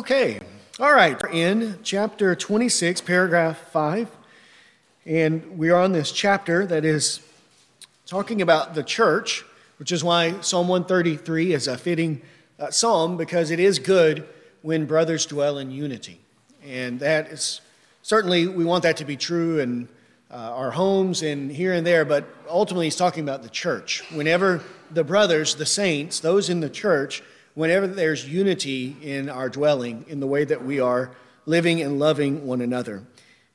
Okay, all right. We're in chapter 26, paragraph 5. And we are on this chapter that is talking about the church, which is why Psalm 133 is a fitting uh, psalm because it is good when brothers dwell in unity. And that is certainly, we want that to be true in uh, our homes and here and there, but ultimately, he's talking about the church. Whenever the brothers, the saints, those in the church, whenever there's unity in our dwelling, in the way that we are living and loving one another.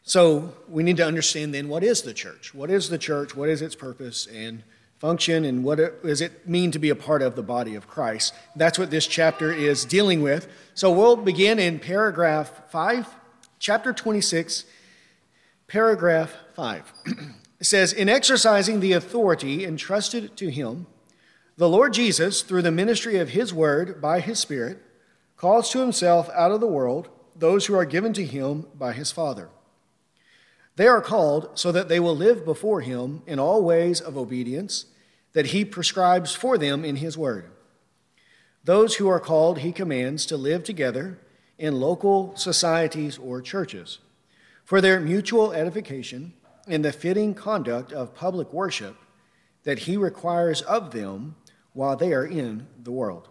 So we need to understand then what is the church? What is the church? What is its purpose and function? And what does it mean to be a part of the body of Christ? That's what this chapter is dealing with. So we'll begin in paragraph 5, chapter 26, paragraph 5. it says, In exercising the authority entrusted to him, the Lord Jesus, through the ministry of his word by his Spirit, calls to himself out of the world those who are given to him by his Father. They are called so that they will live before him in all ways of obedience that he prescribes for them in his word. Those who are called, he commands to live together in local societies or churches for their mutual edification and the fitting conduct of public worship that he requires of them while they are in the world.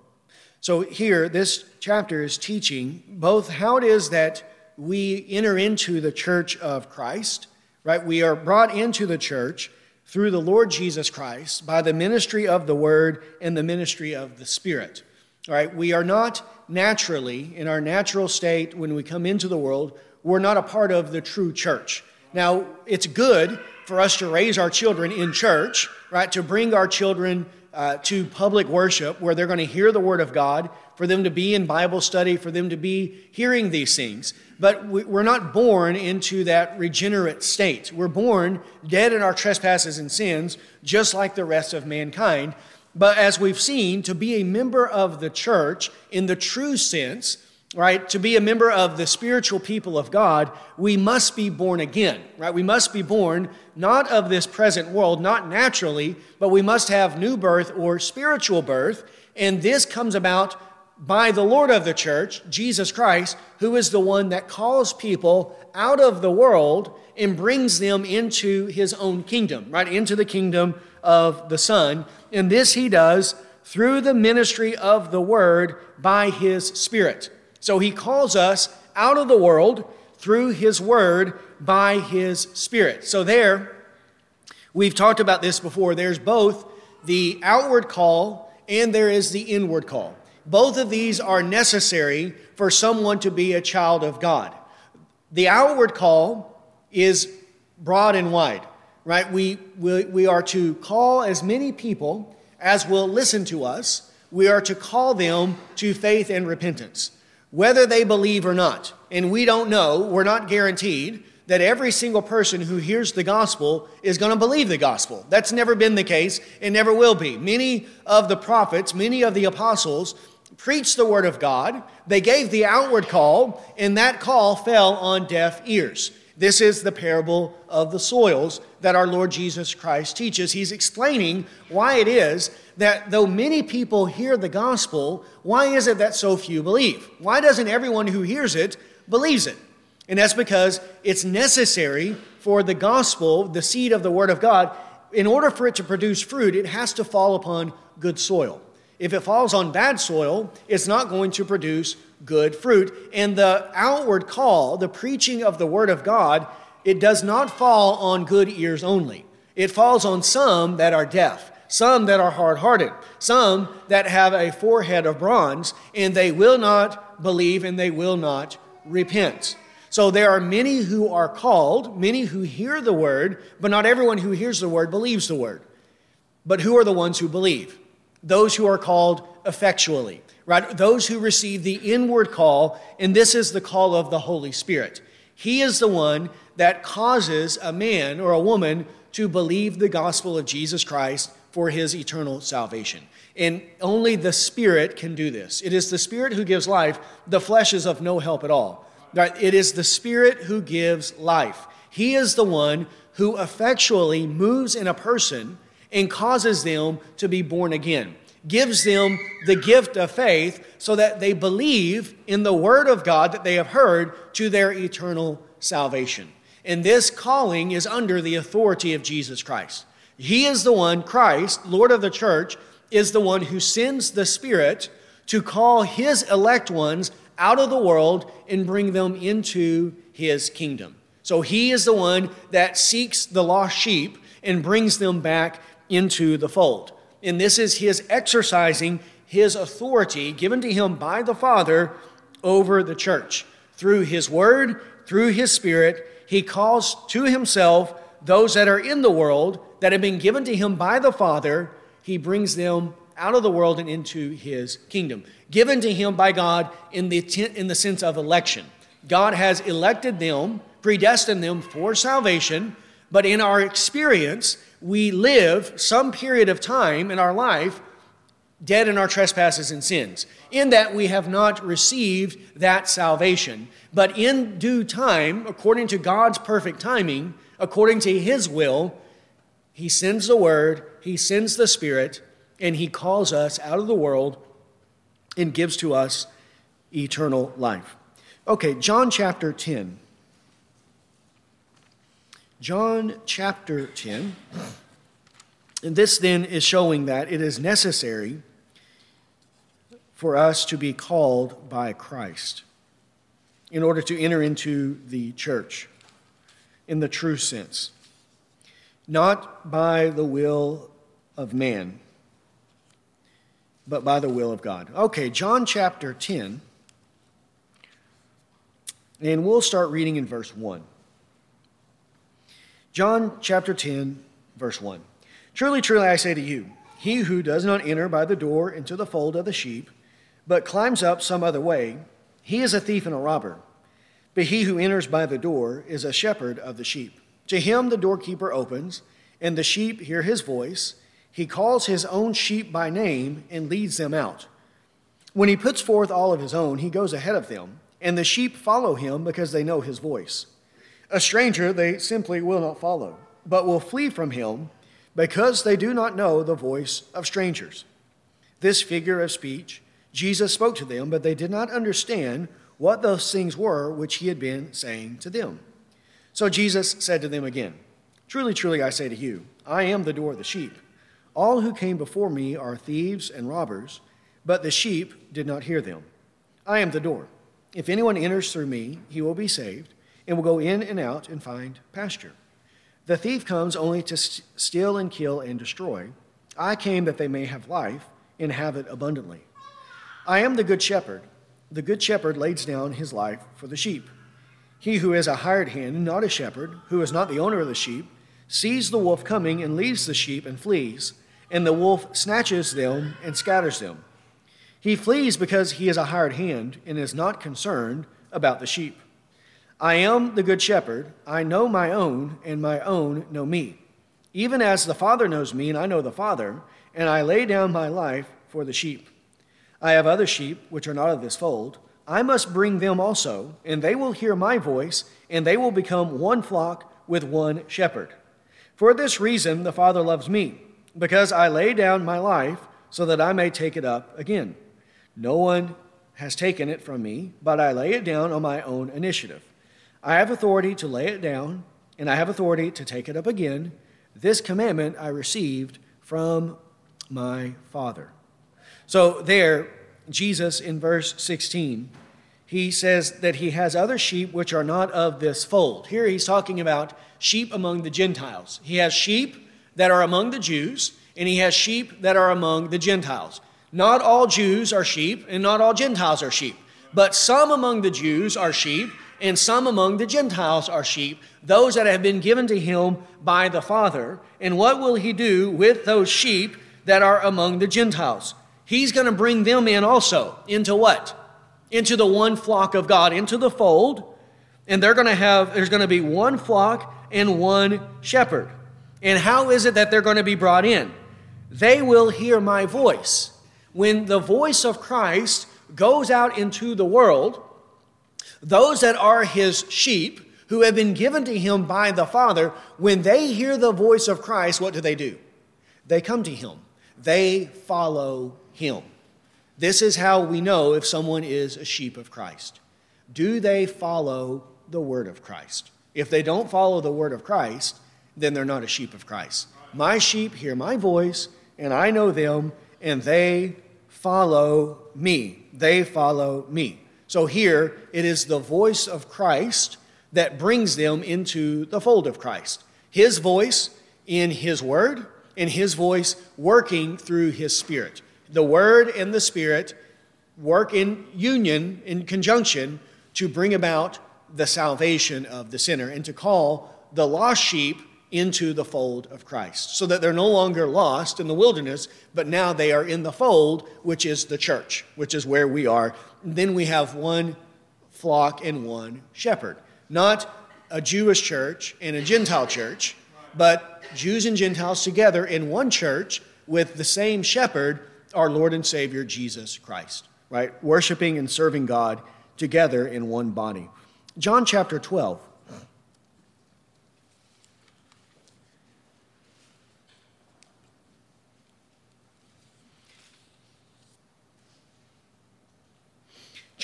So, here, this chapter is teaching both how it is that we enter into the church of Christ, right? We are brought into the church through the Lord Jesus Christ by the ministry of the Word and the ministry of the Spirit. All right, we are not naturally, in our natural state, when we come into the world, we're not a part of the true church. Now, it's good for us to raise our children in church, right? To bring our children uh, to public worship where they're going to hear the Word of God, for them to be in Bible study, for them to be hearing these things. But we're not born into that regenerate state. We're born dead in our trespasses and sins, just like the rest of mankind. But as we've seen, to be a member of the church in the true sense, right, to be a member of the spiritual people of God, we must be born again, right? We must be born not of this present world, not naturally, but we must have new birth or spiritual birth. And this comes about by the Lord of the church, Jesus Christ, who is the one that calls people out of the world and brings them into his own kingdom, right? Into the kingdom of the Son. And this he does through the ministry of the Word by his Spirit. So he calls us out of the world through his Word by his Spirit. So there, we've talked about this before. There's both the outward call and there is the inward call. Both of these are necessary for someone to be a child of God. The outward call is broad and wide, right? We, we, we are to call as many people as will listen to us. We are to call them to faith and repentance, whether they believe or not. And we don't know, we're not guaranteed that every single person who hears the gospel is going to believe the gospel. That's never been the case and never will be. Many of the prophets, many of the apostles preached the word of God. They gave the outward call, and that call fell on deaf ears. This is the parable of the soils that our Lord Jesus Christ teaches. He's explaining why it is that though many people hear the gospel, why is it that so few believe? Why doesn't everyone who hears it believes it? And that's because it's necessary for the gospel, the seed of the word of God, in order for it to produce fruit, it has to fall upon good soil. If it falls on bad soil, it's not going to produce good fruit. And the outward call, the preaching of the Word of God, it does not fall on good ears only. It falls on some that are deaf, some that are hard hearted, some that have a forehead of bronze, and they will not believe and they will not repent. So there are many who are called, many who hear the word, but not everyone who hears the word believes the word. But who are the ones who believe? Those who are called effectually, right? Those who receive the inward call, and this is the call of the Holy Spirit. He is the one that causes a man or a woman to believe the gospel of Jesus Christ for his eternal salvation. And only the Spirit can do this. It is the Spirit who gives life. The flesh is of no help at all. Right? It is the Spirit who gives life. He is the one who effectually moves in a person and causes them to be born again. gives them the gift of faith so that they believe in the word of God that they have heard to their eternal salvation. And this calling is under the authority of Jesus Christ. He is the one, Christ, Lord of the church, is the one who sends the Spirit to call his elect ones out of the world and bring them into his kingdom. So he is the one that seeks the lost sheep and brings them back into the fold. And this is his exercising his authority given to him by the Father over the church. Through his word, through his spirit, he calls to himself those that are in the world that have been given to him by the Father. He brings them out of the world and into his kingdom. Given to him by God in the, in the sense of election. God has elected them, predestined them for salvation, but in our experience, we live some period of time in our life dead in our trespasses and sins, in that we have not received that salvation. But in due time, according to God's perfect timing, according to His will, He sends the Word, He sends the Spirit, and He calls us out of the world and gives to us eternal life. Okay, John chapter 10. John chapter 10. And this then is showing that it is necessary for us to be called by Christ in order to enter into the church in the true sense, not by the will of man, but by the will of God. Okay, John chapter 10, and we'll start reading in verse 1. John chapter 10, verse 1. Truly, truly, I say to you, he who does not enter by the door into the fold of the sheep, but climbs up some other way, he is a thief and a robber. But he who enters by the door is a shepherd of the sheep. To him the doorkeeper opens, and the sheep hear his voice. He calls his own sheep by name and leads them out. When he puts forth all of his own, he goes ahead of them, and the sheep follow him because they know his voice. A stranger they simply will not follow, but will flee from him because they do not know the voice of strangers. This figure of speech Jesus spoke to them, but they did not understand what those things were which he had been saying to them. So Jesus said to them again, Truly, truly, I say to you, I am the door of the sheep. All who came before me are thieves and robbers, but the sheep did not hear them. I am the door. If anyone enters through me, he will be saved, and will go in and out and find pasture. The thief comes only to steal and kill and destroy. I came that they may have life and have it abundantly. I am the good shepherd. The good shepherd lays down his life for the sheep. He who is a hired hand, and not a shepherd, who is not the owner of the sheep, sees the wolf coming and leaves the sheep and flees, and the wolf snatches them and scatters them. He flees because he is a hired hand and is not concerned about the sheep. I am the good shepherd. I know my own, and my own know me. Even as the Father knows me, and I know the Father, and I lay down my life for the sheep. I have other sheep which are not of this fold. I must bring them also, and they will hear my voice, and they will become one flock with one shepherd. For this reason the Father loves me, because I lay down my life so that I may take it up again. No one has taken it from me, but I lay it down on my own initiative. I have authority to lay it down, and I have authority to take it up again. This commandment I received from my Father. So, there, Jesus in verse 16, he says that he has other sheep which are not of this fold. Here he's talking about sheep among the Gentiles. He has sheep that are among the Jews, and he has sheep that are among the Gentiles. Not all Jews are sheep, and not all Gentiles are sheep. But some among the Jews are sheep, and some among the Gentiles are sheep, those that have been given to him by the Father. And what will he do with those sheep that are among the Gentiles? He's going to bring them in also. Into what? Into the one flock of God, into the fold. And they're going to have, there's going to be one flock and one shepherd. And how is it that they're going to be brought in? They will hear my voice. When the voice of Christ goes out into the world, those that are his sheep, who have been given to him by the Father, when they hear the voice of Christ, what do they do? They come to him. They follow him. This is how we know if someone is a sheep of Christ. Do they follow the word of Christ? If they don't follow the word of Christ, then they're not a sheep of Christ. My sheep hear my voice, and I know them, and they follow me. They follow me. So here, it is the voice of Christ that brings them into the fold of Christ. His voice in His Word, and His voice working through His Spirit. The Word and the Spirit work in union, in conjunction, to bring about the salvation of the sinner and to call the lost sheep into the fold of Christ, so that they're no longer lost in the wilderness, but now they are in the fold, which is the church, which is where we are. Then we have one flock and one shepherd. Not a Jewish church and a Gentile church, but Jews and Gentiles together in one church with the same shepherd, our Lord and Savior Jesus Christ, right? Worshiping and serving God together in one body. John chapter 12.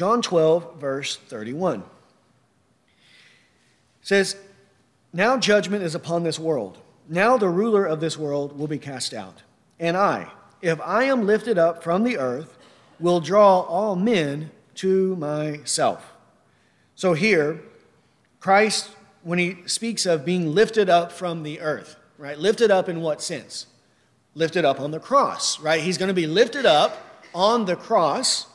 John 12, verse 31 says, Now judgment is upon this world. Now the ruler of this world will be cast out. And I, if I am lifted up from the earth, will draw all men to myself. So here, Christ, when he speaks of being lifted up from the earth, right? Lifted up in what sense? Lifted up on the cross, right? He's going to be lifted up on the cross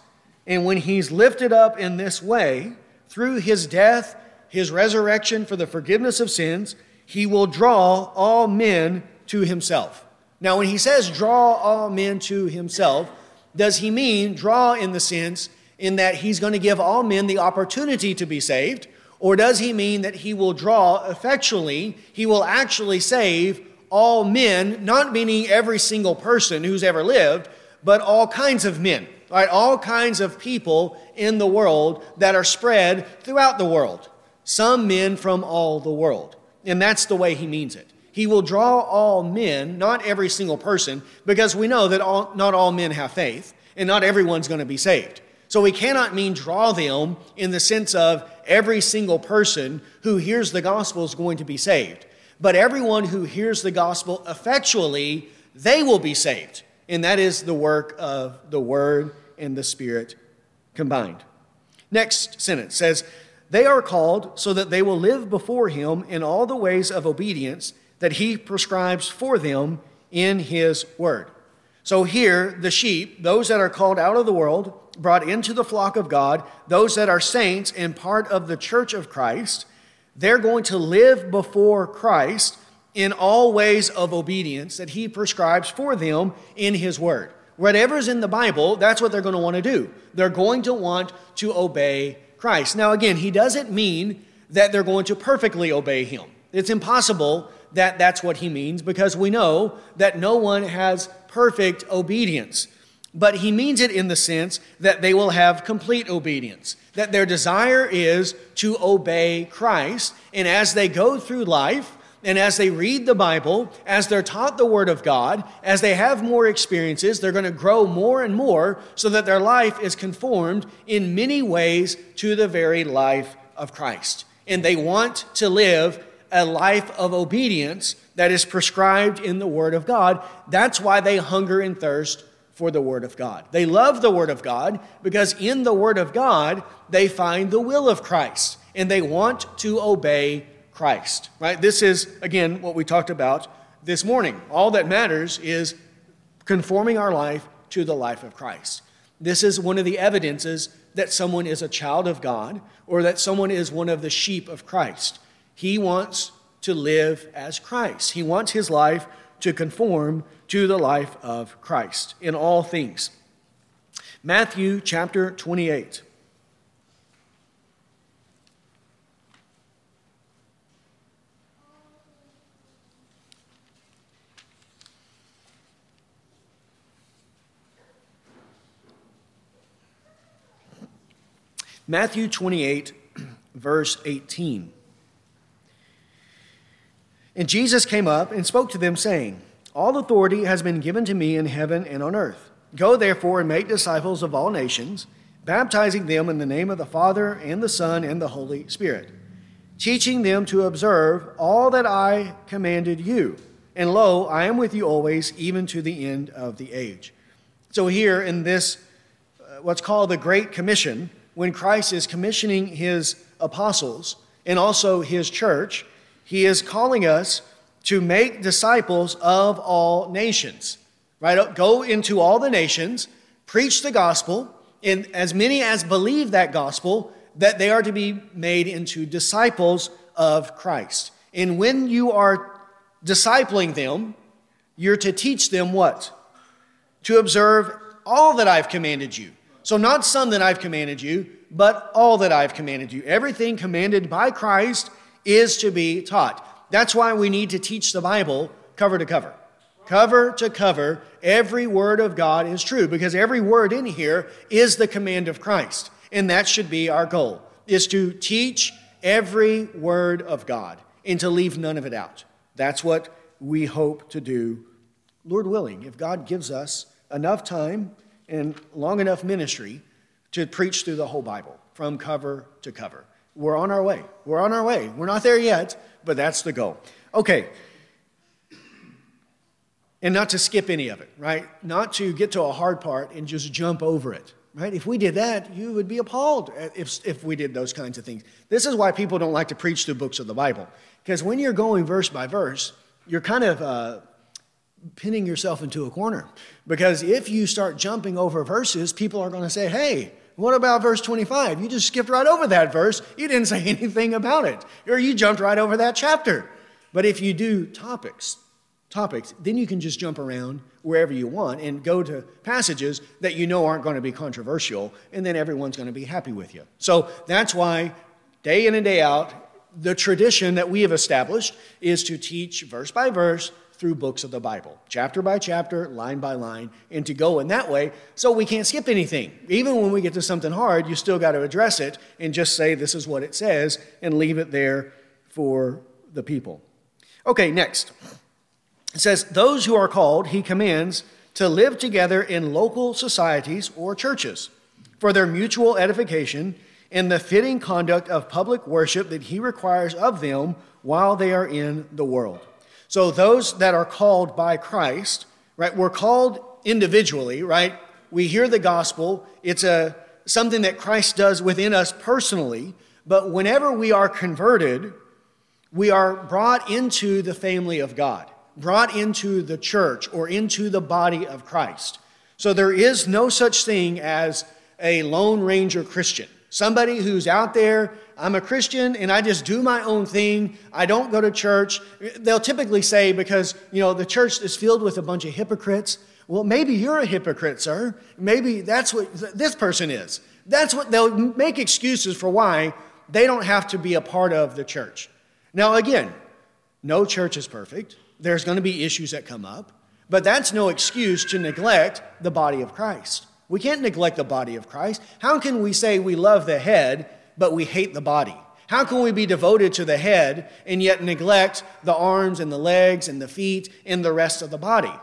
and when he's lifted up in this way, through his death, his resurrection for the forgiveness of sins, he will draw all men to himself. Now, when he says draw all men to himself, does he mean draw in the sense in that he's going to give all men the opportunity to be saved? Or does he mean that he will draw effectually, he will actually save all men, not meaning every single person who's ever lived, but all kinds of men? Right? All kinds of people in the world that are spread throughout the world. Some men from all the world. And that's the way he means it. He will draw all men, not every single person, because we know that all, not all men have faith, and not everyone's going to be saved. So we cannot mean draw them in the sense of every single person who hears the gospel is going to be saved. But everyone who hears the gospel effectually, they will be saved. And that is the work of the Word and the Spirit combined. Next sentence says, They are called so that they will live before Him in all the ways of obedience that He prescribes for them in His Word. So here, the sheep, those that are called out of the world, brought into the flock of God, those that are saints and part of the church of Christ, they're going to live before Christ in all ways of obedience that he prescribes for them in his word. Whatever's in the Bible, that's what they're going to want to do. They're going to want to obey Christ. Now, again, he doesn't mean that they're going to perfectly obey him. It's impossible that that's what he means because we know that no one has perfect obedience. But he means it in the sense that they will have complete obedience, that their desire is to obey Christ. And as they go through life, and as they read the Bible, as they're taught the Word of God, as they have more experiences, they're going to grow more and more so that their life is conformed in many ways to the very life of Christ. And they want to live a life of obedience that is prescribed in the Word of God. That's why they hunger and thirst for the Word of God. They love the Word of God because in the Word of God, they find the will of Christ and they want to obey Christ, right? This is, again, what we talked about this morning. All that matters is conforming our life to the life of Christ. This is one of the evidences that someone is a child of God or that someone is one of the sheep of Christ. He wants to live as Christ, he wants his life to conform to the life of Christ in all things. Matthew chapter 28. Matthew 28, verse 18. And Jesus came up and spoke to them, saying, All authority has been given to me in heaven and on earth. Go therefore and make disciples of all nations, baptizing them in the name of the Father and the Son and the Holy Spirit, teaching them to observe all that I commanded you. And lo, I am with you always, even to the end of the age. So, here in this, uh, what's called the Great Commission, when Christ is commissioning his apostles and also his church, he is calling us to make disciples of all nations. Right? Go into all the nations, preach the gospel, and as many as believe that gospel, that they are to be made into disciples of Christ. And when you are discipling them, you're to teach them what? To observe all that I've commanded you. So, not some that I've commanded you, but all that I've commanded you. Everything commanded by Christ is to be taught. That's why we need to teach the Bible cover to cover. Cover to cover, every word of God is true because every word in here is the command of Christ. And that should be our goal, is to teach every word of God and to leave none of it out. That's what we hope to do, Lord willing, if God gives us enough time and long enough ministry to preach through the whole Bible from cover to cover. We're on our way. We're on our way. We're not there yet, but that's the goal. Okay. And not to skip any of it, right? Not to get to a hard part and just jump over it, right? If we did that, you would be appalled if, if we did those kinds of things. This is why people don't like to preach through books of the Bible. Because when you're going verse by verse, you're kind of uh, pinning yourself into a corner. Because if you start jumping over verses, people are going to say, hey, what about verse 25? You just skipped right over that verse. You didn't say anything about it. Or you jumped right over that chapter. But if you do topics, topics, then you can just jump around wherever you want and go to passages that you know aren't going to be controversial, and then everyone's going to be happy with you. So that's why, day in and day out, the tradition that we have established is to teach verse by verse through books of the Bible, chapter by chapter, line by line, and to go in that way so we can't skip anything. Even when we get to something hard, you still got to address it and just say, This is what it says, and leave it there for the people. Okay, next. It says, Those who are called, he commands to live together in local societies or churches for their mutual edification in the fitting conduct of public worship that he requires of them while they are in the world. So those that are called by Christ, right, we're called individually, right? We hear the gospel. It's a something that Christ does within us personally, but whenever we are converted, we are brought into the family of God, brought into the church or into the body of Christ. So there is no such thing as a Lone Ranger Christian. Somebody who's out there, I'm a Christian and I just do my own thing. I don't go to church. They'll typically say, because, you know, the church is filled with a bunch of hypocrites. Well, maybe you're a hypocrite, sir. Maybe that's what this person is. That's what they'll make excuses for why they don't have to be a part of the church. Now, again, no church is perfect. There's going to be issues that come up, but that's no excuse to neglect the body of Christ. We can't neglect the body of Christ. How can we say we love the head, but we hate the body? How can we be devoted to the head and yet neglect the arms and the legs and the feet and the rest of the body?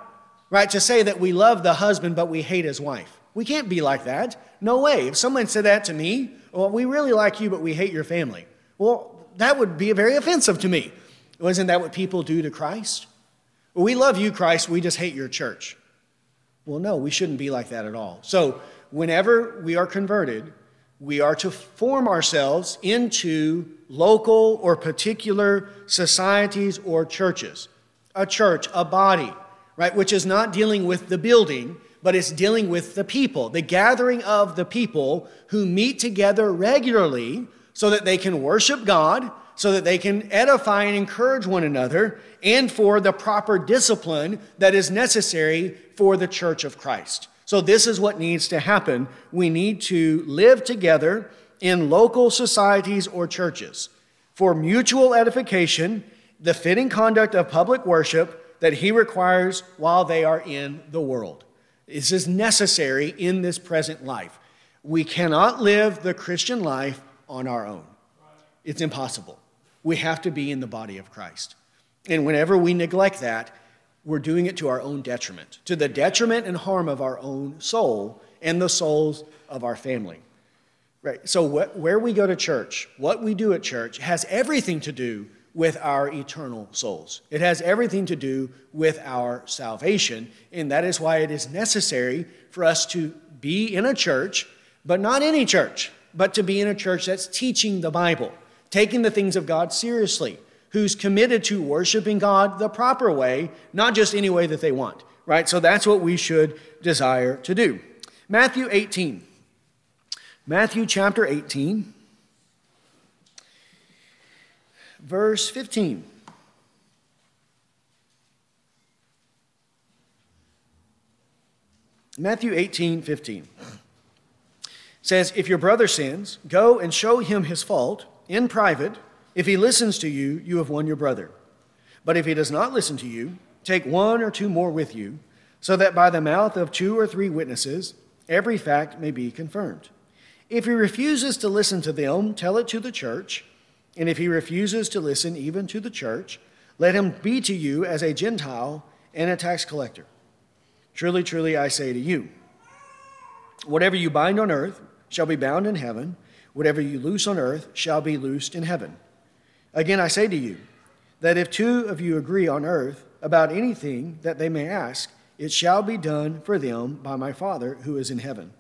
Right? To say that we love the husband, but we hate his wife. We can't be like that. No way. If someone said that to me, well, we really like you, but we hate your family. Well, that would be very offensive to me. Wasn't that what people do to Christ? We love you, Christ, we just hate your church. Well, no, we shouldn't be like that at all. So, whenever we are converted, we are to form ourselves into local or particular societies or churches. A church, a body, right, which is not dealing with the building, but it's dealing with the people, the gathering of the people who meet together regularly so that they can worship God so that they can edify and encourage one another, and for the proper discipline that is necessary for the church of Christ. So, this is what needs to happen. We need to live together in local societies or churches for mutual edification, the fitting conduct of public worship that He requires while they are in the world. This is necessary in this present life. We cannot live the Christian life on our own, it's impossible we have to be in the body of Christ. And whenever we neglect that, we're doing it to our own detriment, to the detriment and harm of our own soul and the souls of our family. Right. So, what, where we go to church, what we do at church, has everything to do with our eternal souls. It has everything to do with our salvation. And that is why it is necessary for us to be in a church, but not any church, but to be in a church that's teaching the Bible, taking the things of God seriously, who's committed to worshiping God the proper way, not just any way that they want, right? So that's what we should desire to do. Matthew 18. Matthew chapter 18, verse 15. Matthew 18, 15 says, If your brother sins, go and show him his fault in private. If he listens to you, you have won your brother. But if he does not listen to you, take one or two more with you, so that by the mouth of two or three witnesses every fact may be confirmed. If he refuses to listen to them, tell it to the church. And if he refuses to listen even to the church, let him be to you as a Gentile and a tax collector. Truly, truly, I say to you, whatever you bind on earth shall be bound in heaven, whatever you loose on earth shall be loosed in heaven. Again, I say to you, that if two of you agree on earth about anything that they may ask, it shall be done for them by my Father who is in heaven.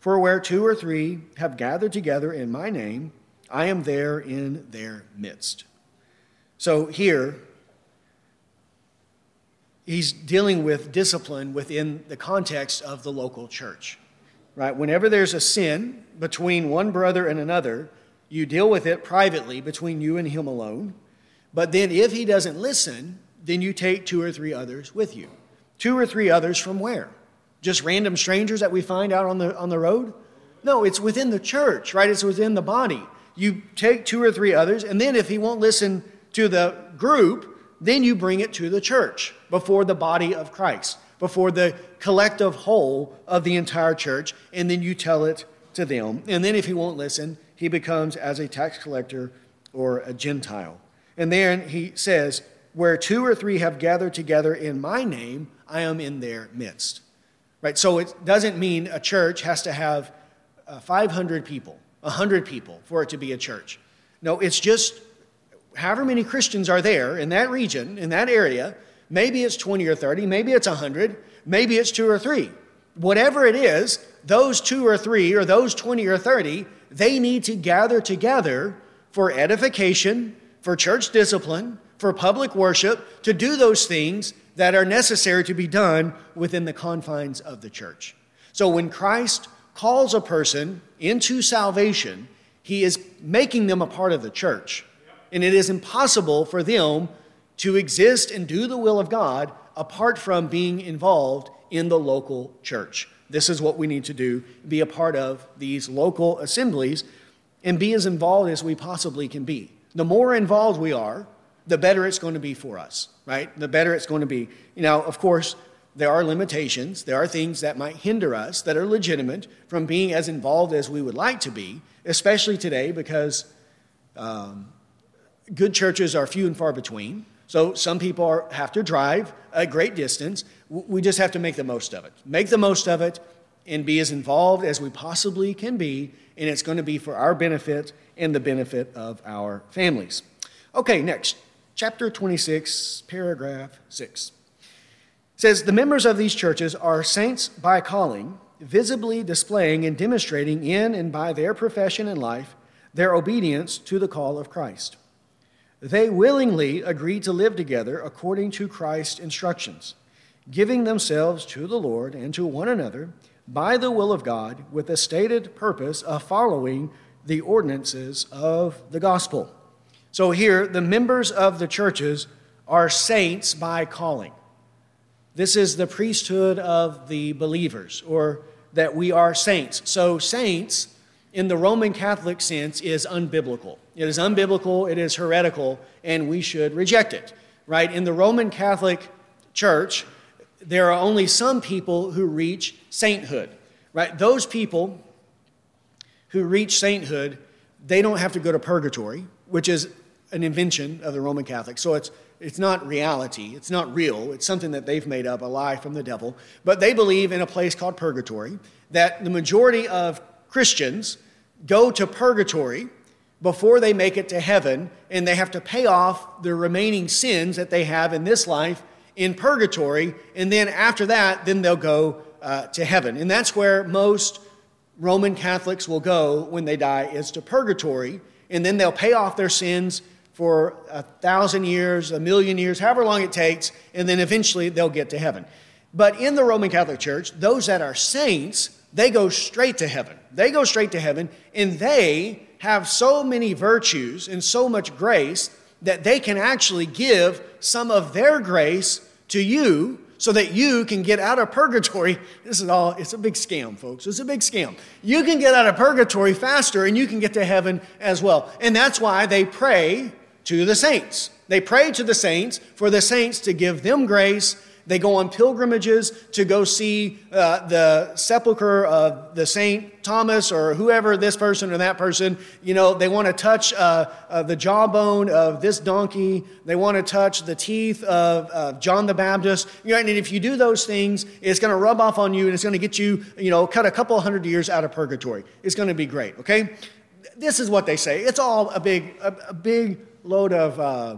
For where two or three have gathered together in my name, I am there in their midst. So here, he's dealing with discipline within the context of the local church. Right? Whenever there's a sin between one brother and another, you deal with it privately between you and him alone. But then if he doesn't listen, then you take two or three others with you. Two or three others from where? Just random strangers that we find out on the, on the road? No, it's within the church, right? It's within the body. You take two or three others, and then if he won't listen to the group, then you bring it to the church before the body of Christ, before the collective whole of the entire church, and then you tell it to them. And then if he won't listen, he becomes as a tax collector or a Gentile. And then he says, Where two or three have gathered together in my name, I am in their midst. Right? So it doesn't mean a church has to have uh, 500 people, 100 people for it to be a church. No, it's just however many Christians are there in that region, in that area. Maybe it's 20 or 30, maybe it's 100, maybe it's two or three. Whatever it is, those two or three or those 20 or 30, they need to gather together for edification, for church discipline, for public worship, to do those things that are necessary to be done within the confines of the church. So when Christ calls a person into salvation, he is making them a part of the church. And it is impossible for them to exist and do the will of God apart from being involved in the local church. This is what we need to do be a part of these local assemblies and be as involved as we possibly can be. The more involved we are, the better it's going to be for us, right? The better it's going to be. You know, of course, there are limitations. There are things that might hinder us that are legitimate from being as involved as we would like to be, especially today because um, good churches are few and far between. So some people are, have to drive a great distance. We just have to make the most of it. Make the most of it and be as involved as we possibly can be, and it's going to be for our benefit and the benefit of our families. Okay, next chapter 26, paragraph 6. It says the members of these churches are saints by calling, visibly displaying and demonstrating in and by their profession and life their obedience to the call of Christ. They willingly agree to live together according to Christ's instructions, giving themselves to the Lord and to one another by the will of God with the stated purpose of following the ordinances of the gospel. So here, the members of the churches are saints by calling. This is the priesthood of the believers, or that we are saints. So, saints, in the Roman Catholic sense, is unbiblical. It is unbiblical, it is heretical, and we should reject it, right? In the Roman Catholic Church, there are only some people who reach sainthood, right? Those people who reach sainthood, they don't have to go to purgatory, which is an invention of the Roman Catholics. So it's, it's not reality, it's not real, it's something that they've made up, a lie from the devil. But they believe in a place called purgatory, that the majority of Christians go to purgatory before they make it to heaven, and they have to pay off the remaining sins that they have in this life in purgatory, and then after that, then they'll go uh, to heaven. And that's where most Roman Catholics will go when they die, is to purgatory, and then they'll pay off their sins for a thousand years, a million years, however long it takes, and then eventually they'll get to heaven. But in the Roman Catholic Church, those that are saints, they go straight to heaven. They go straight to heaven, and they have so many virtues and so much grace that they can actually give some of their grace to you so that you can get out of purgatory. This is all, it's a big scam, folks. It's a big scam. You can get out of purgatory faster and you can get to heaven as well. And that's why they pray to the saints. They pray to the saints for the saints to give them grace they go on pilgrimages to go see uh, the sepulcher of the Saint Thomas or whoever this person or that person. You know, they want to touch uh, uh, the jawbone of this donkey. They want to touch the teeth of, John the Baptist. You know, and if you do those things, it's going to rub off on you and it's going to get you, you know, cut a couple hundred years out of purgatory. It's going to be great, okay? This is what they say. It's all a big, a, a big load of uh,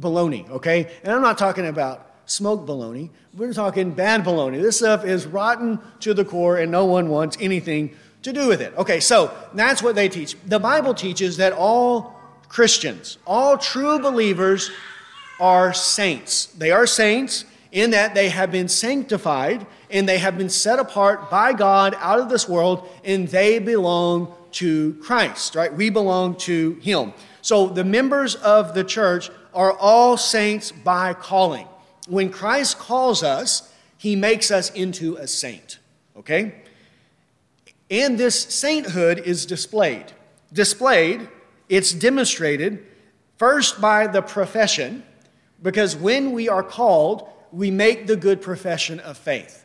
baloney, okay? And I'm not talking about smoke baloney. We're talking bad baloney. This stuff is rotten to the core and no one wants anything to do with it. Okay, so that's what they teach. The Bible teaches that all Christians, all true believers, are saints. They are saints in that they have been sanctified and they have been set apart by God out of this world and they belong to Christ, right? We belong to Him. So the members of the church are all saints by calling when Christ calls us, he makes us into a saint. Okay? And this sainthood is displayed. Displayed, it's demonstrated first by the profession, because when we are called, we make the good profession of faith.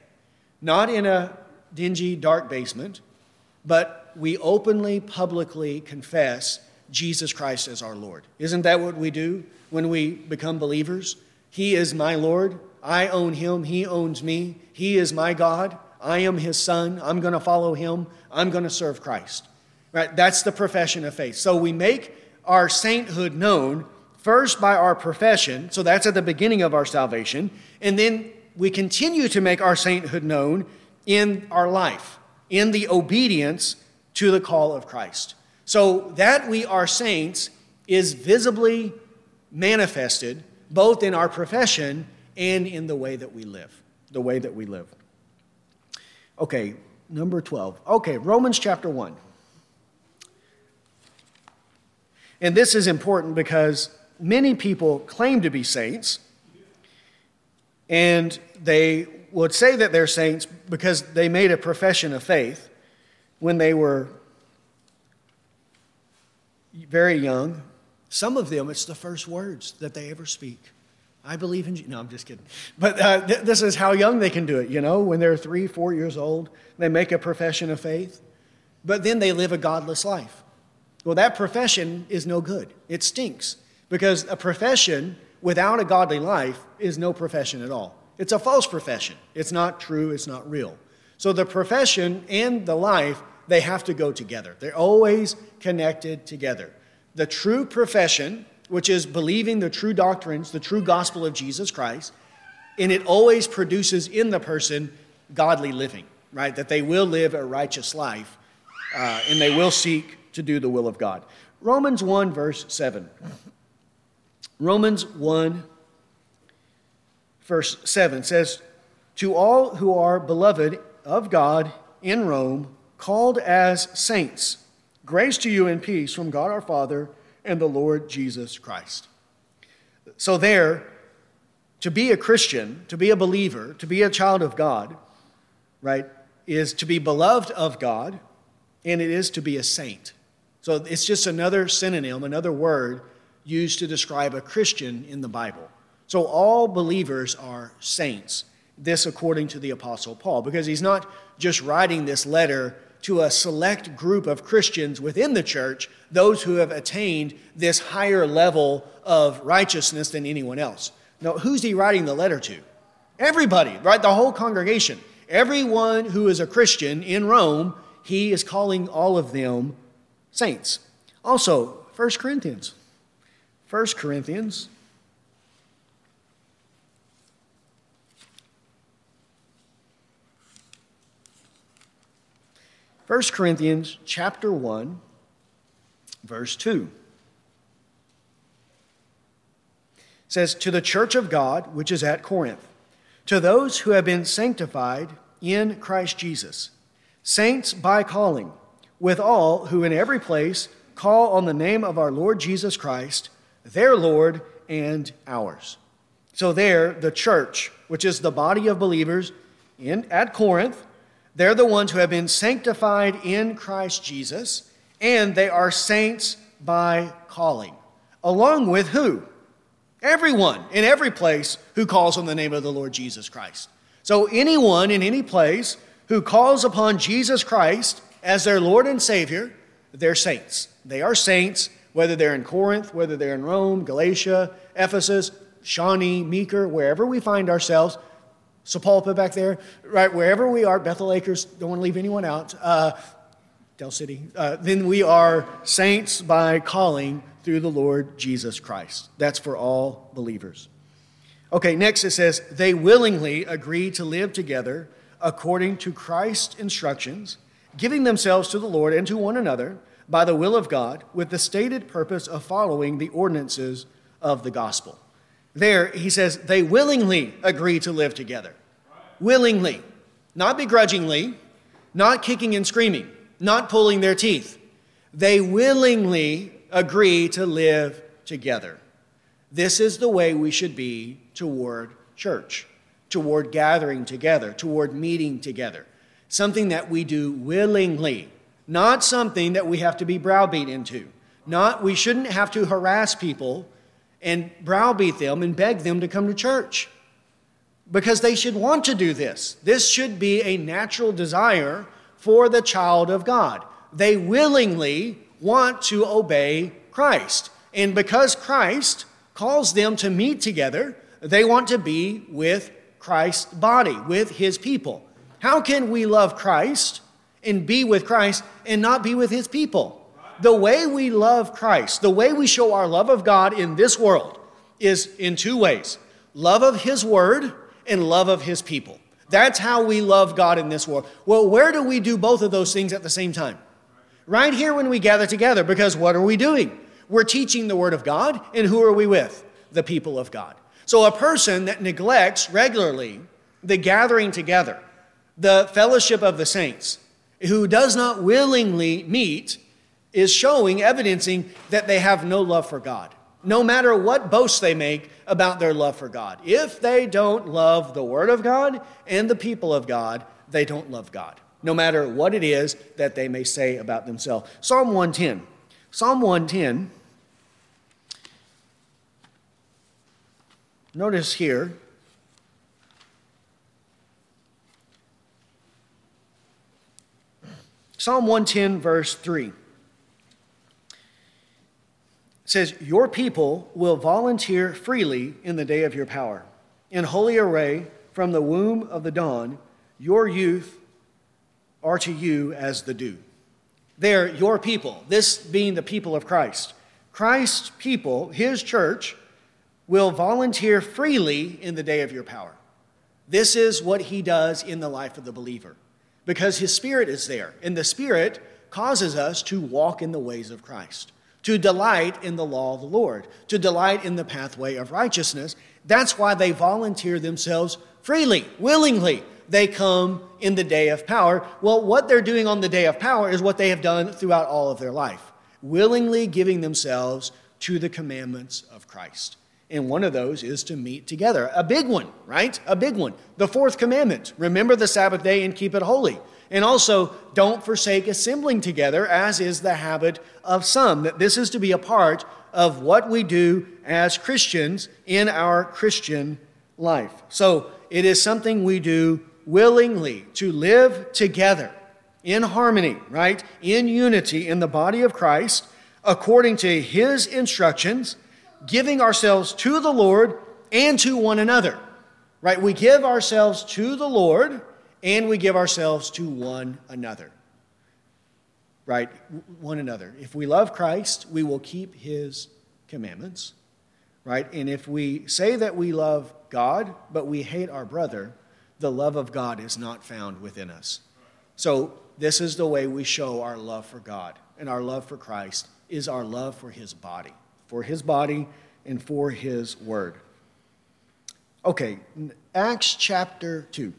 Not in a dingy, dark basement, but we openly, publicly confess Jesus Christ as our Lord. Isn't that what we do when we become believers? He is my Lord. I own him. He owns me. He is my God. I am his son. I'm going to follow him. I'm going to serve Christ. Right? That's the profession of faith. So we make our sainthood known first by our profession. So that's at the beginning of our salvation. And then we continue to make our sainthood known in our life, in the obedience to the call of Christ. So that we are saints is visibly manifested both in our profession and in the way that we live. The way that we live. Okay, number 12. Okay, Romans chapter 1. And this is important because many people claim to be saints, and they would say that they're saints because they made a profession of faith when they were very young, some of them, it's the first words that they ever speak. I believe in you. No, I'm just kidding. But uh, th- this is how young they can do it, you know, when they're three, four years old. They make a profession of faith, but then they live a godless life. Well, that profession is no good. It stinks because a profession without a godly life is no profession at all. It's a false profession. It's not true, it's not real. So the profession and the life, they have to go together. They're always connected together the true profession, which is believing the true doctrines, the true gospel of Jesus Christ, and it always produces in the person godly living, right? That they will live a righteous life uh, and they will seek to do the will of God. Romans 1, verse 7. Romans 1, verse 7 says, To all who are beloved of God in Rome, called as saints, Grace to you and peace from God our Father and the Lord Jesus Christ. So, there, to be a Christian, to be a believer, to be a child of God, right, is to be beloved of God, and it is to be a saint. So, it's just another synonym, another word used to describe a Christian in the Bible. So, all believers are saints. This according to the Apostle Paul, because he's not just writing this letter to a select group of Christians within the church, those who have attained this higher level of righteousness than anyone else. Now, who's he writing the letter to? Everybody, right? The whole congregation. Everyone who is a Christian in Rome, he is calling all of them saints. Also, 1 Corinthians. 1 Corinthians 1 Corinthians chapter 1 verse 2 says to the church of God which is at Corinth to those who have been sanctified in Christ Jesus saints by calling with all who in every place call on the name of our Lord Jesus Christ their Lord and ours. So there the church which is the body of believers in at Corinth they're the ones who have been sanctified in Christ Jesus, and they are saints by calling. Along with who? Everyone in every place who calls on the name of the Lord Jesus Christ. So, anyone in any place who calls upon Jesus Christ as their Lord and Savior, they're saints. They are saints, whether they're in Corinth, whether they're in Rome, Galatia, Ephesus, Shawnee, Meeker, wherever we find ourselves, Sapulpa back there, right, wherever we are, Bethel Acres, don't want to leave anyone out, uh, Del City, uh, then we are saints by calling through the Lord Jesus Christ. That's for all believers. Okay, next it says, they willingly agree to live together according to Christ's instructions, giving themselves to the Lord and to one another by the will of God, with the stated purpose of following the ordinances of the gospel. There, he says, they willingly agree to live together. Willingly. Not begrudgingly, not kicking and screaming, not pulling their teeth. They willingly agree to live together. This is the way we should be toward church, toward gathering together, toward meeting together. Something that we do willingly, not something that we have to be browbeat into. Not we shouldn't have to harass people and browbeat them and beg them to come to church because they should want to do this. This should be a natural desire for the child of God. They willingly want to obey Christ. And because Christ calls them to meet together, they want to be with Christ's body, with his people. How can we love Christ and be with Christ and not be with his people? The way we love Christ, the way we show our love of God in this world is in two ways love of His Word and love of His people. That's how we love God in this world. Well, where do we do both of those things at the same time? Right here when we gather together, because what are we doing? We're teaching the Word of God, and who are we with? The people of God. So a person that neglects regularly the gathering together, the fellowship of the saints, who does not willingly meet is showing, evidencing that they have no love for God, no matter what boasts they make about their love for God. If they don't love the Word of God and the people of God, they don't love God, no matter what it is that they may say about themselves. Psalm 110. Psalm 110. Notice here, Psalm 110, verse 3 says, Your people will volunteer freely in the day of your power. In holy array from the womb of the dawn, your youth are to you as the dew. They're your people, this being the people of Christ. Christ's people, his church, will volunteer freely in the day of your power. This is what he does in the life of the believer because his spirit is there, and the spirit causes us to walk in the ways of Christ to delight in the law of the Lord, to delight in the pathway of righteousness. That's why they volunteer themselves freely, willingly. They come in the day of power. Well, what they're doing on the day of power is what they have done throughout all of their life, willingly giving themselves to the commandments of Christ. And one of those is to meet together. A big one, right? A big one. The fourth commandment remember the Sabbath day and keep it holy. And also, don't forsake assembling together, as is the habit of some. That this is to be a part of what we do as Christians in our Christian life. So, it is something we do willingly to live together in harmony, right? In unity in the body of Christ, according to his instructions, giving ourselves to the Lord and to one another, right? We give ourselves to the Lord and we give ourselves to one another, right? One another. If we love Christ, we will keep his commandments, right? And if we say that we love God, but we hate our brother, the love of God is not found within us. So, this is the way we show our love for God and our love for Christ is our love for his body, for his body and for his word. Okay, Acts chapter 2.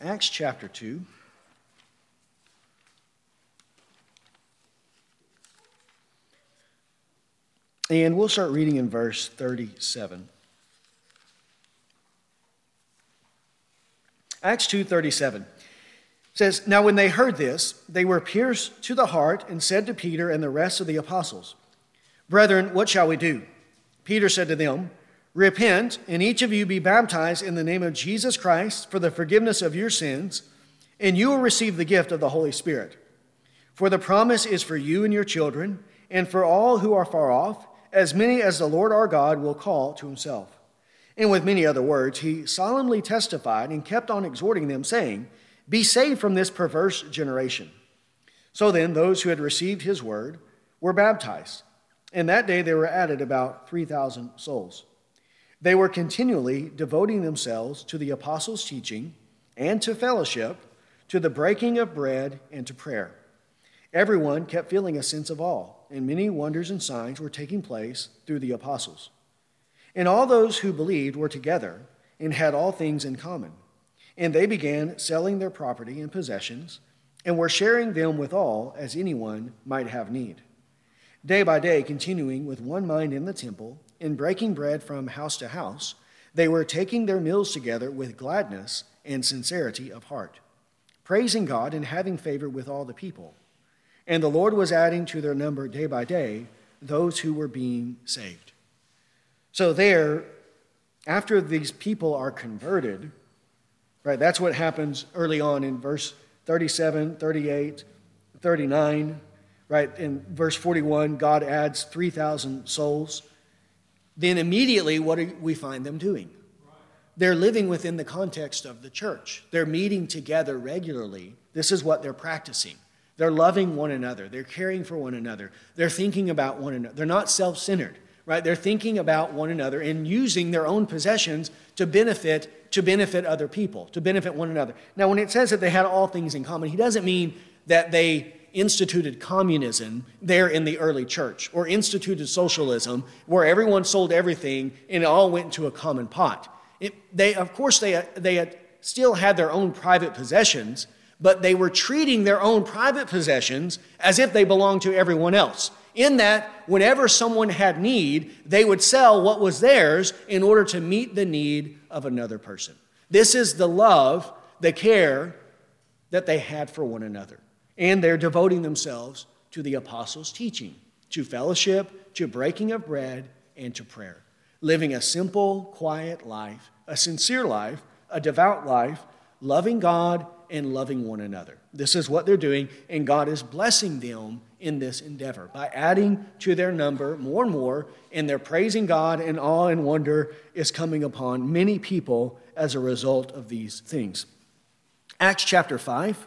Acts chapter 2. And we'll start reading in verse 37. Acts 2:37 says, "Now when they heard this, they were pierced to the heart and said to Peter and the rest of the apostles, Brethren, what shall we do?" Peter said to them, Repent, and each of you be baptized in the name of Jesus Christ for the forgiveness of your sins, and you will receive the gift of the Holy Spirit. For the promise is for you and your children, and for all who are far off, as many as the Lord our God will call to himself. And with many other words, he solemnly testified and kept on exhorting them, saying, Be saved from this perverse generation. So then, those who had received his word were baptized. And that day there were added about 3,000 souls. They were continually devoting themselves to the apostles' teaching and to fellowship, to the breaking of bread and to prayer. Everyone kept feeling a sense of awe, and many wonders and signs were taking place through the apostles. And all those who believed were together and had all things in common. And they began selling their property and possessions and were sharing them with all as anyone might have need. Day by day, continuing with one mind in the temple, in breaking bread from house to house, they were taking their meals together with gladness and sincerity of heart, praising God and having favor with all the people. And the Lord was adding to their number day by day those who were being saved. So, there, after these people are converted, right, that's what happens early on in verse 37, 38, 39, right? In verse 41, God adds 3,000 souls. Then immediately, what do we find them doing? They're living within the context of the church. They're meeting together regularly. This is what they're practicing. They're loving one another. They're caring for one another. They're thinking about one another. They're not self centered right? They're thinking about one another and using their own possessions to benefit to benefit other people, to benefit one another. Now, when it says that they had all things in common, he doesn't mean that they instituted communism there in the early church or instituted socialism where everyone sold everything and it all went into a common pot. It, they, of course, they, they still had their own private possessions, but they were treating their own private possessions as if they belonged to everyone else in that whenever someone had need, they would sell what was theirs in order to meet the need of another person. This is the love, the care that they had for one another. And they're devoting themselves to the apostles' teaching, to fellowship, to breaking of bread, and to prayer. Living a simple, quiet life, a sincere life, a devout life, loving God and loving one another. This is what they're doing, and God is blessing them in this endeavor by adding to their number more and more, and they're praising God, and awe and wonder is coming upon many people as a result of these things. Acts chapter 5.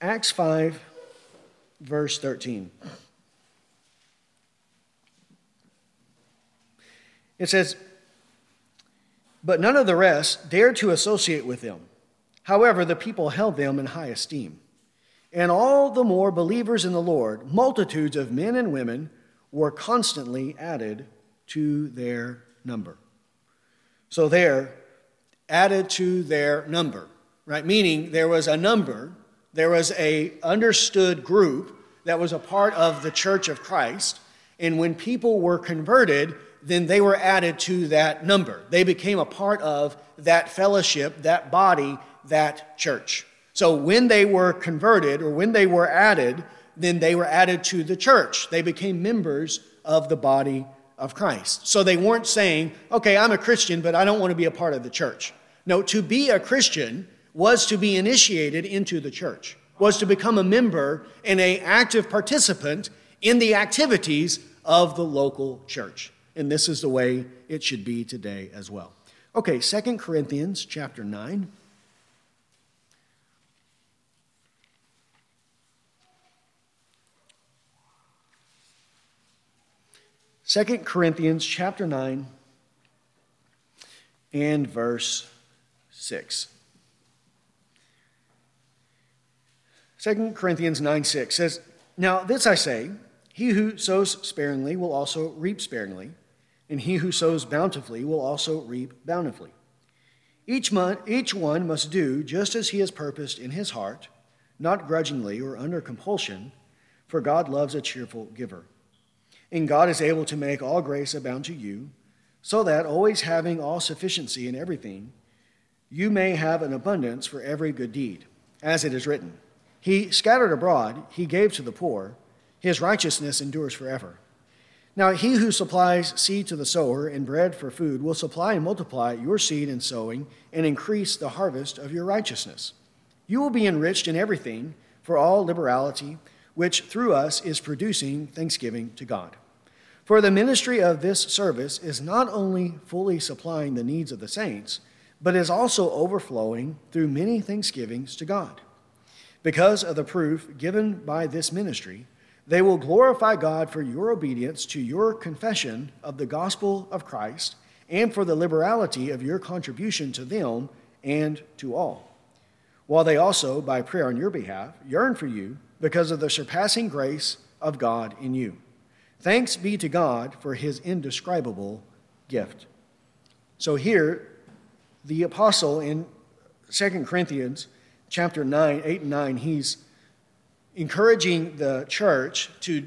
Acts 5, verse 13. It says, But none of the rest dared to associate with them. However, the people held them in high esteem. And all the more believers in the Lord, multitudes of men and women, were constantly added to their number. So they're added to their number, right? Meaning there was a number, there was a understood group that was a part of the church of Christ, and when people were converted, then they were added to that number. They became a part of that fellowship, that body, that church. So when they were converted or when they were added, then they were added to the church. They became members of the body of Christ. So they weren't saying, okay, I'm a Christian, but I don't want to be a part of the church. No, to be a Christian was to be initiated into the church, was to become a member and an active participant in the activities of the local church. And this is the way it should be today as well. Okay, Second Corinthians chapter 9. Second Corinthians chapter 9 and verse 6. 2 Corinthians 9 6 says, Now this I say, he who sows sparingly will also reap sparingly, and he who sows bountifully will also reap bountifully. Each, month, each one must do just as he has purposed in his heart, not grudgingly or under compulsion, for God loves a cheerful giver. And God is able to make all grace abound to you, so that, always having all sufficiency in everything, you may have an abundance for every good deed. As it is written, He scattered abroad, He gave to the poor, His righteousness endures forever. Now, he who supplies seed to the sower and bread for food will supply and multiply your seed and sowing and increase the harvest of your righteousness. You will be enriched in everything for all liberality, which through us is producing thanksgiving to God. For the ministry of this service is not only fully supplying the needs of the saints, but is also overflowing through many thanksgivings to God. Because of the proof given by this ministry, they will glorify God for your obedience to your confession of the gospel of Christ and for the liberality of your contribution to them and to all. While they also, by prayer on your behalf, yearn for you because of the surpassing grace of God in you. Thanks be to God for his indescribable gift. So here, the apostle in 2 Corinthians chapter 9, 8 and 9, he's encouraging the church to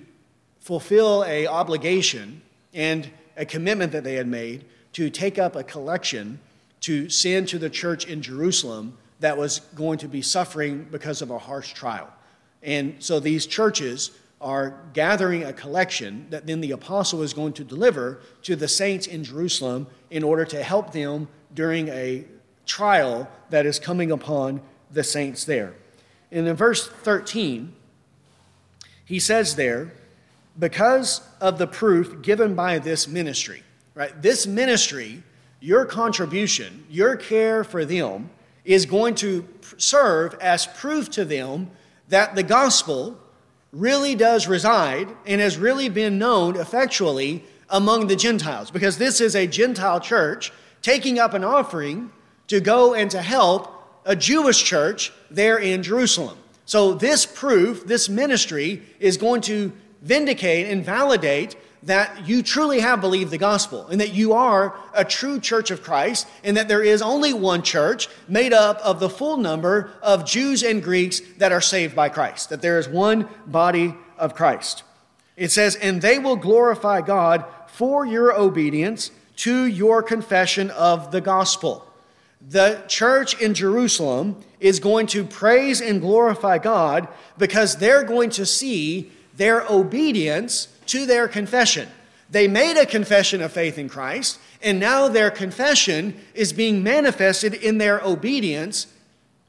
fulfill a obligation and a commitment that they had made to take up a collection to send to the church in Jerusalem that was going to be suffering because of a harsh trial. And so these churches are gathering a collection that then the apostle is going to deliver to the saints in Jerusalem in order to help them during a trial that is coming upon the saints there. And in verse 13, he says there, because of the proof given by this ministry, right? This ministry, your contribution, your care for them is going to serve as proof to them that the gospel really does reside and has really been known effectually among the Gentiles because this is a Gentile church taking up an offering to go and to help a Jewish church there in Jerusalem. So, this proof, this ministry, is going to vindicate and validate that you truly have believed the gospel and that you are a true church of Christ and that there is only one church made up of the full number of Jews and Greeks that are saved by Christ, that there is one body of Christ. It says, and they will glorify God for your obedience to your confession of the gospel the church in Jerusalem is going to praise and glorify God because they're going to see their obedience to their confession. They made a confession of faith in Christ, and now their confession is being manifested in their obedience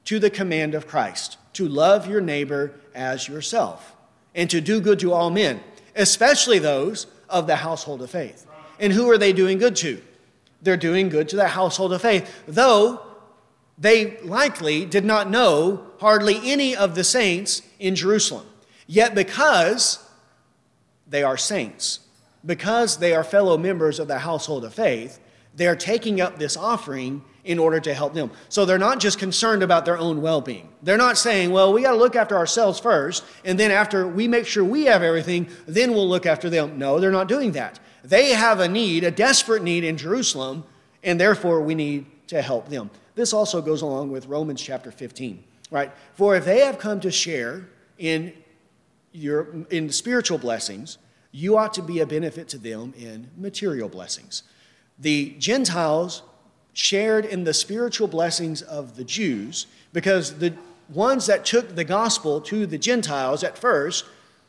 to the command of Christ to love your neighbor as yourself and to do good to all men, especially those of the household of faith. And who are they doing good to? They're doing good to the household of faith, though they likely did not know hardly any of the saints in Jerusalem. Yet, because they are saints, because they are fellow members of the household of faith, they're taking up this offering in order to help them. So they're not just concerned about their own well being. They're not saying, well, we got to look after ourselves first, and then after we make sure we have everything, then we'll look after them. No, they're not doing that. They have a need, a desperate need in Jerusalem, and therefore we need to help them. This also goes along with Romans chapter 15, right? For if they have come to share in your in spiritual blessings, you ought to be a benefit to them in material blessings. The Gentiles shared in the spiritual blessings of the Jews because the ones that took the gospel to the Gentiles at first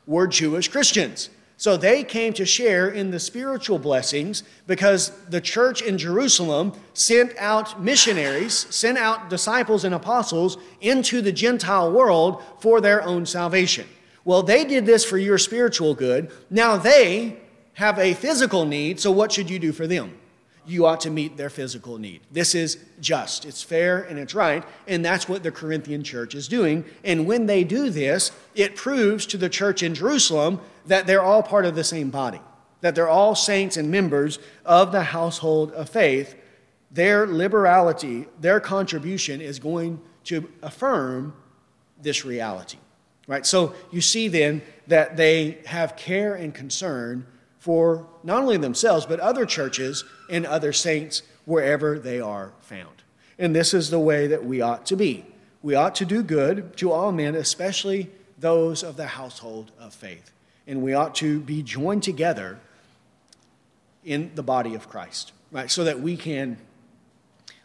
were Jewish Christians. So they came to share in the spiritual blessings because the church in Jerusalem sent out missionaries, sent out disciples and apostles into the Gentile world for their own salvation. Well, they did this for your spiritual good. Now they have a physical need, so what should you do for them? You ought to meet their physical need. This is just, it's fair, and it's right, and that's what the Corinthian church is doing. And when they do this, it proves to the church in Jerusalem that they're all part of the same body, that they're all saints and members of the household of faith. Their liberality, their contribution is going to affirm this reality. Right? So you see then that they have care and concern for not only themselves, but other churches and other saints wherever they are found. And this is the way that we ought to be. We ought to do good to all men, especially those of the household of faith. And we ought to be joined together in the body of Christ, right? So that we can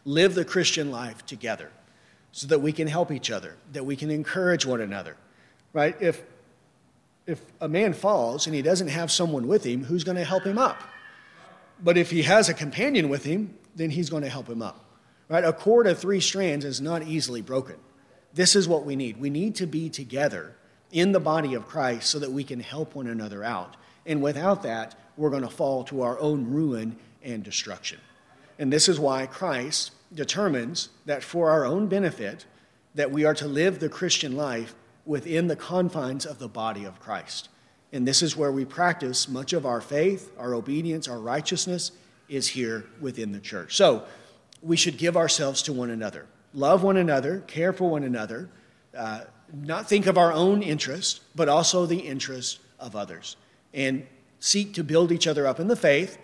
live the Christian life together, so that we can help each other, that we can encourage one another, right? If if a man falls and he doesn't have someone with him, who's going to help him up? But if he has a companion with him, then he's going to help him up. Right? A cord of three strands is not easily broken. This is what we need. We need to be together in the body of Christ so that we can help one another out. And without that, we're going to fall to our own ruin and destruction. And this is why Christ determines that for our own benefit that we are to live the Christian life within the confines of the body of Christ. And this is where we practice much of our faith, our obedience, our righteousness is here within the church. So we should give ourselves to one another, love one another, care for one another, uh, not think of our own interest, but also the interest of others, and seek to build each other up in the faith,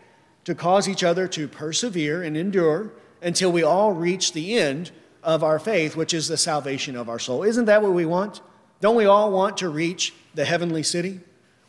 to cause each other to persevere and endure until we all reach the end of our faith, which is the salvation of our soul. Isn't that what we want? Don't we all want to reach the heavenly city?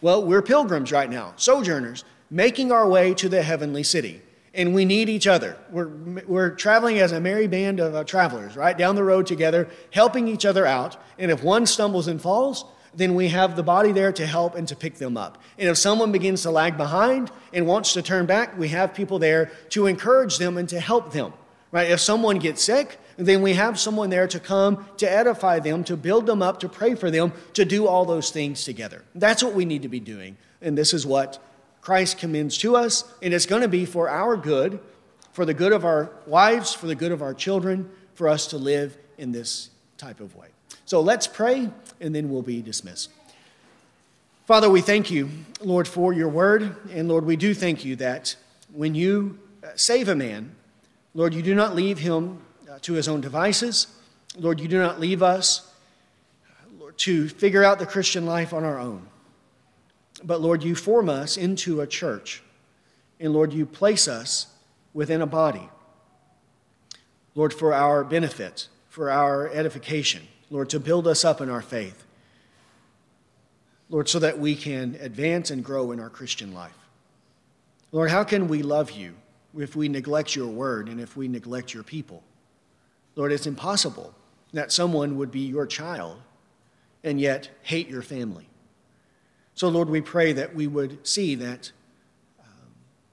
Well, we're pilgrims right now, sojourners, making our way to the heavenly city. And we need each other. We're, we're traveling as a merry band of uh, travelers, right? Down the road together, helping each other out. And if one stumbles and falls, then we have the body there to help and to pick them up. And if someone begins to lag behind and wants to turn back, we have people there to encourage them and to help them. Right? If someone gets sick, then we have someone there to come to edify them, to build them up, to pray for them, to do all those things together. That's what we need to be doing. And this is what Christ commends to us, and it's going to be for our good, for the good of our wives, for the good of our children, for us to live in this type of way. So let's pray, and then we'll be dismissed. Father, we thank you, Lord, for your word. And Lord, we do thank you that when you save a man, Lord, you do not leave him uh, to his own devices. Lord, you do not leave us, Lord, to figure out the Christian life on our own. But Lord, you form us into a church. And Lord, you place us within a body. Lord, for our benefit, for our edification. Lord, to build us up in our faith. Lord, so that we can advance and grow in our Christian life. Lord, how can we love you if we neglect your word and if we neglect your people? Lord, it's impossible that someone would be your child and yet hate your family. So, Lord, we pray that we would see that um,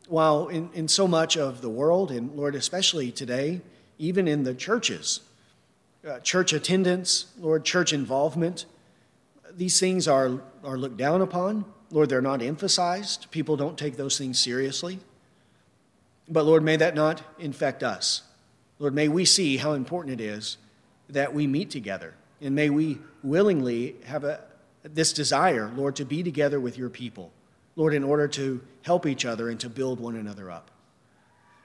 while in, in so much of the world, and Lord, especially today, even in the churches, uh, church attendance, Lord, church involvement, these things are, are looked down upon. Lord, they're not emphasized. People don't take those things seriously. But Lord, may that not infect us. Lord, may we see how important it is that we meet together. And may we willingly have a, this desire, Lord, to be together with your people, Lord, in order to help each other and to build one another up.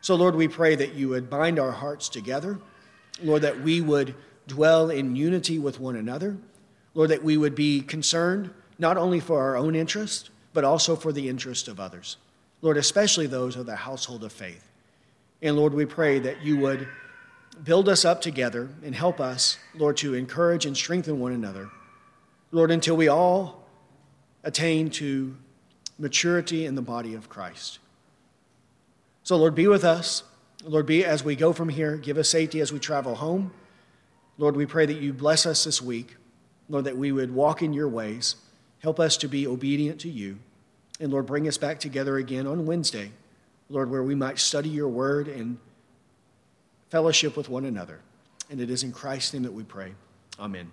So, Lord, we pray that you would bind our hearts together, Lord, that we would dwell in unity with one another, Lord, that we would be concerned not only for our own interest, but also for the interest of others. Lord, especially those of the household of faith. And Lord, we pray that you would build us up together and help us, Lord, to encourage and strengthen one another. Lord, until we all attain to maturity in the body of Christ. So, Lord, be with us. Lord, be as we go from here. Give us safety as we travel home. Lord, we pray that you bless us this week. Lord, that we would walk in your ways. Help us to be obedient to you. And Lord, bring us back together again on Wednesday, Lord, where we might study your word and fellowship with one another. And it is in Christ's name that we pray. Amen.